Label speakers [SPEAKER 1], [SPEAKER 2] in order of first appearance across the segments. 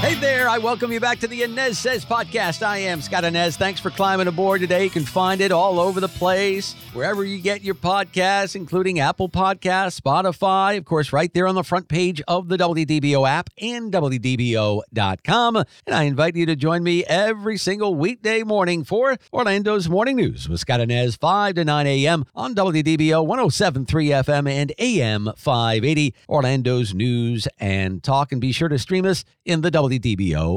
[SPEAKER 1] Hey there, I welcome you back to the Anez Sez podcast. I am Scott Anez. Thanks for climbing aboard today. You can find it all over the place, wherever you get your podcasts, including Apple Podcasts, Spotify, of course, right there on the front page of the WDBO app and WDBO.com. And I invite you to join me every single weekday morning for Orlando's Morning News with Scott Anez, 5 to 9 a.m. on WDBO 1073 FM and AM 580, Orlando's News and Talk. And be sure to stream us in the WDBO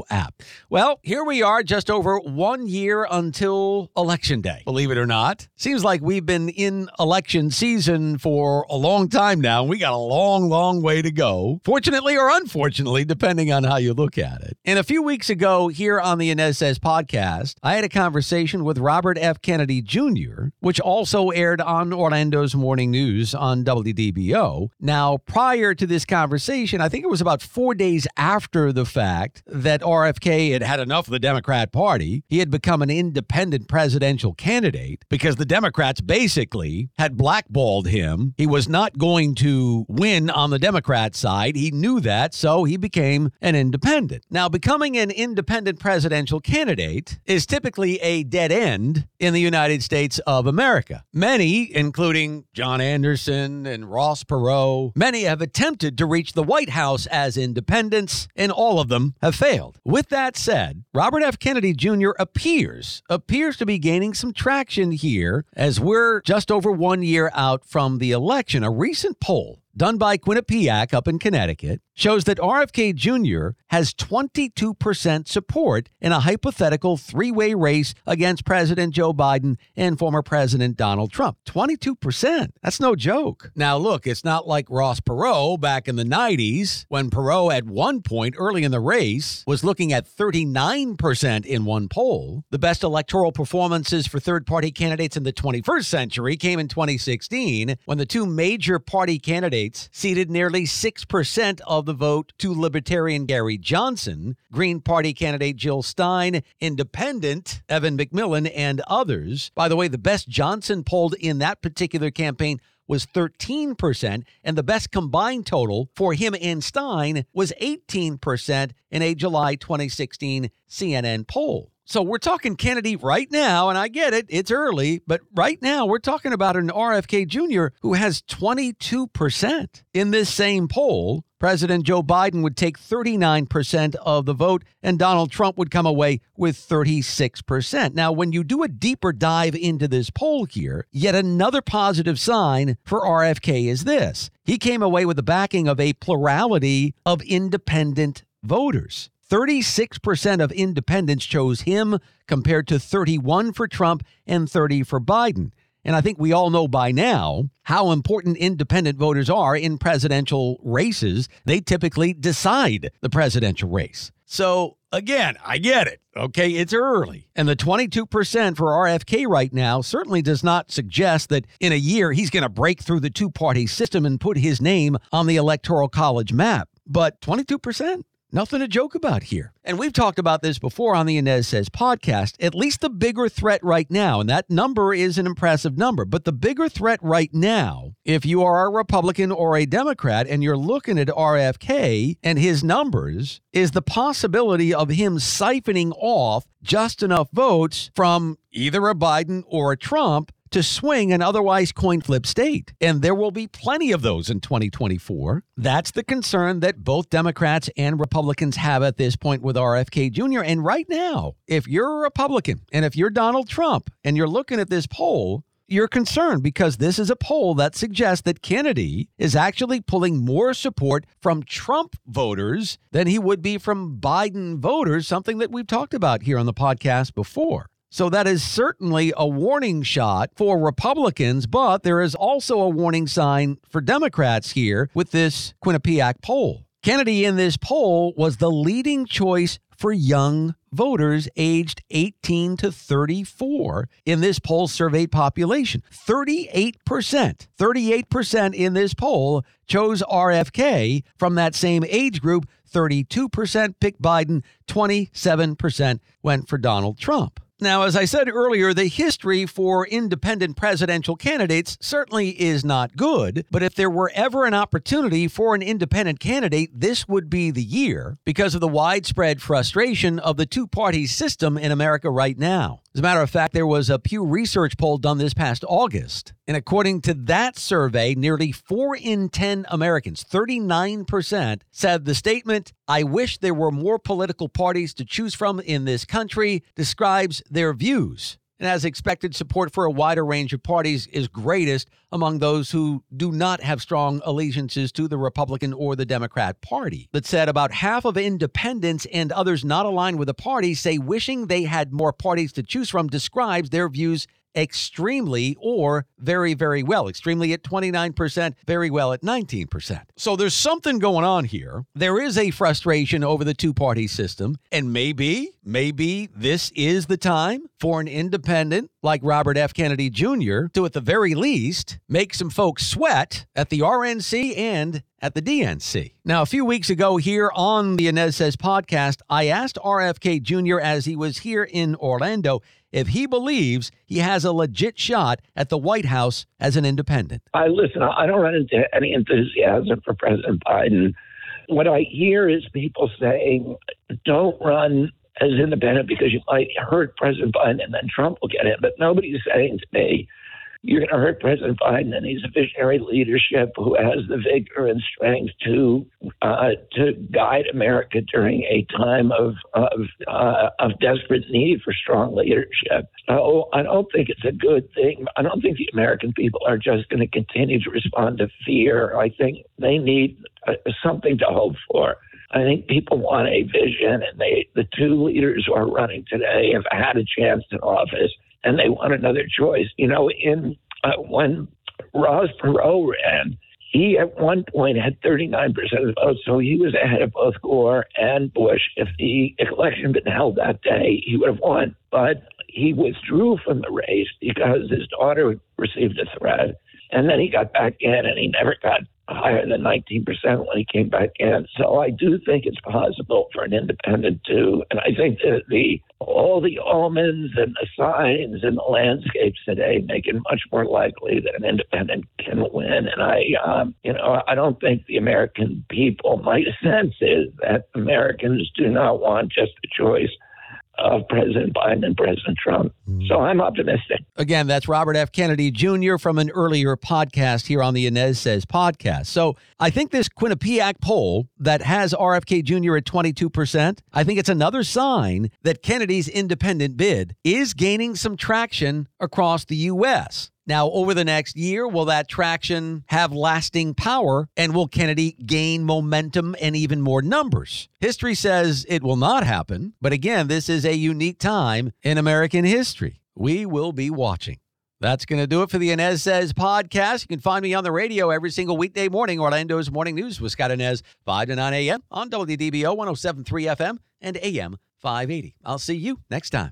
[SPEAKER 1] app. Well, here we are, just over one year until Election Day. Believe it or not, seems like we've been in election season for a long time now. We got a long, long way to go. Fortunately or unfortunately, depending on how you look at it. And a few weeks ago, here on the Anez Sez podcast, I had a conversation with Robert F. Kennedy Jr., which also aired on Orlando's Morning News on WDBO. Now, prior to this conversation, I think it was about four days after the fact that RFK had had enough of the Democrat Party. He had become an independent presidential candidate because the Democrats basically had blackballed him. He was not going to win on the Democrat side. He knew that, so he became an independent. Now, becoming an independent presidential candidate is typically a dead end in the United States of America. Many, including John Anderson and Ross Perot, many have attempted to reach the White House as independents, and all of them have failed. With that said, Robert F. Kennedy Jr. appears appears to be gaining some traction here as we're just over one year out from the election. A recent poll done by Quinnipiac up in Connecticut shows that RFK Jr. has 22% support in a hypothetical three way race against President Joe Biden and former President Donald Trump. 22%. That's no joke. Now, look, it's not like Ross Perot back in the 90s when Perot at one point early in the race was looking at 39% in one poll. The best electoral performances for third party candidates in the 21st century came in 2016 when the two major party candidates ceded nearly 6% of the vote to Libertarian Gary Johnson, Green Party candidate Jill Stein, Independent Evan McMullin, and others. By the way, the best Johnson polled in that particular campaign was 13%, and the best combined total for him and Stein was 18% in a July 2016 CNN poll. So we're talking Kennedy right now, and I get it, it's early, but right now we're talking about an RFK Jr. who has 22% in this same poll. President Joe Biden would take 39% of the vote, and Donald Trump would come away with 36%. Now, when you do a deeper dive into this poll here, yet another positive sign for RFK is this he came away with the backing of a plurality of independent voters. 36% of independents chose him compared to 31 for Trump and 30 for Biden. And I think we all know by now how important independent voters are in presidential races. They typically decide the presidential race. So, again, I get it. Okay, it's early. And the 22% for RFK right now certainly does not suggest that in a year he's going to break through the two party system and put his name on the Electoral College map. But 22%? Nothing to joke about here. And we've talked about this before on the Anez Sez podcast. At least the bigger threat right now, and that number is an impressive number, but the bigger threat right now, if you are a Republican or a Democrat and you're looking at RFK and his numbers, is the possibility of him siphoning off just enough votes from either a Biden or a Trump to swing an otherwise coin flip state. And there will be plenty of those in 2024. That's the concern that both Democrats and Republicans have at this point with RFK Jr. And right now, if you're a Republican and if you're Donald Trump and you're looking at this poll, you're concerned because this is a poll that suggests that Kennedy is actually pulling more support from Trump voters than he would be from Biden voters, something that we've talked about here on the podcast before. So that is certainly a warning shot for Republicans, but there is also a warning sign for Democrats here with this Quinnipiac poll. Kennedy in this poll was the leading choice for young voters aged 18 to 34 in this poll surveyed population. 38%, 38% in this poll chose RFK from that same age group. 32% picked Biden, 27% went for Donald Trump. Now, as I said earlier, the history for independent presidential candidates certainly is not good. But if there were ever an opportunity for an independent candidate, this would be the year because of the widespread frustration of the two party system in America right now. As a matter of fact, there was a Pew Research poll done this past August. And according to that survey, nearly four in 10 Americans, 39%, said the statement, I wish there were more political parties to choose from in this country, describes their views. And as expected, support for a wider range of parties is greatest among those who do not have strong allegiances to the Republican or the Democrat Party. That said, about half of independents and others not aligned with the party say wishing they had more parties to choose from describes their views extremely or very, very well. Extremely at 29%, very well at 19%. So there's something going on here. There is a frustration over the two party system. And maybe, maybe this is the time for an independent like Robert F. Kennedy Jr. to, at the very least, make some folks sweat at the RNC and at the DNC. Now, a few weeks ago here on the Anez Sez podcast, I asked RFK Jr. as he was here in Orlando if he believes he has a legit shot at the White House as an independent.
[SPEAKER 2] I listen, I don't run into any enthusiasm for President Biden. What I hear is people saying, don't run as independent because you might hurt President Biden and then Trump will get in. But nobody's saying to me, you're going to hurt President Biden, and he's a visionary leadership who has the vigor and strength to uh, to guide America during a time of of, uh, of desperate need for strong leadership. So I don't think it's a good thing. I don't think the American people are just going to continue to respond to fear. I think they need uh, something to hope for. I think people want a vision, and they the two leaders who are running today have had a chance in office and they want another choice. You know, in uh, when Ross Perot ran, he at one point had 39% of the vote, so he was ahead of both Gore and Bush. If the election had been held that day, he would have won. But he withdrew from the race because his daughter received a threat. And then he got back in and he never got higher than 19% when he came back in. So I do think it's possible for an independent to, and I think that the all the omens and the signs and the landscapes today make it much more likely that an independent can win. And I, um, you know, I don't think the American people, my sense is that Americans do not want just a choice of President Biden and President Trump. Mm. So I'm optimistic.
[SPEAKER 1] Again, that's Robert F. Kennedy Jr. from an earlier podcast here on the Anez Sez podcast. So I think this Quinnipiac poll that has RFK Jr. at 22%, I think it's another sign that Kennedy's independent bid is gaining some traction across the U.S. Now, over the next year, will that traction have lasting power and will Kennedy gain momentum and even more numbers? History says it will not happen, but again, this is a unique time in American history. We will be watching. That's going to do it for the Anez Sez podcast. You can find me on the radio every single weekday morning, Orlando's Morning News with Scott Anez, 5 to 9 a.m. on WDBO 1073 FM and AM 580. I'll see you next time.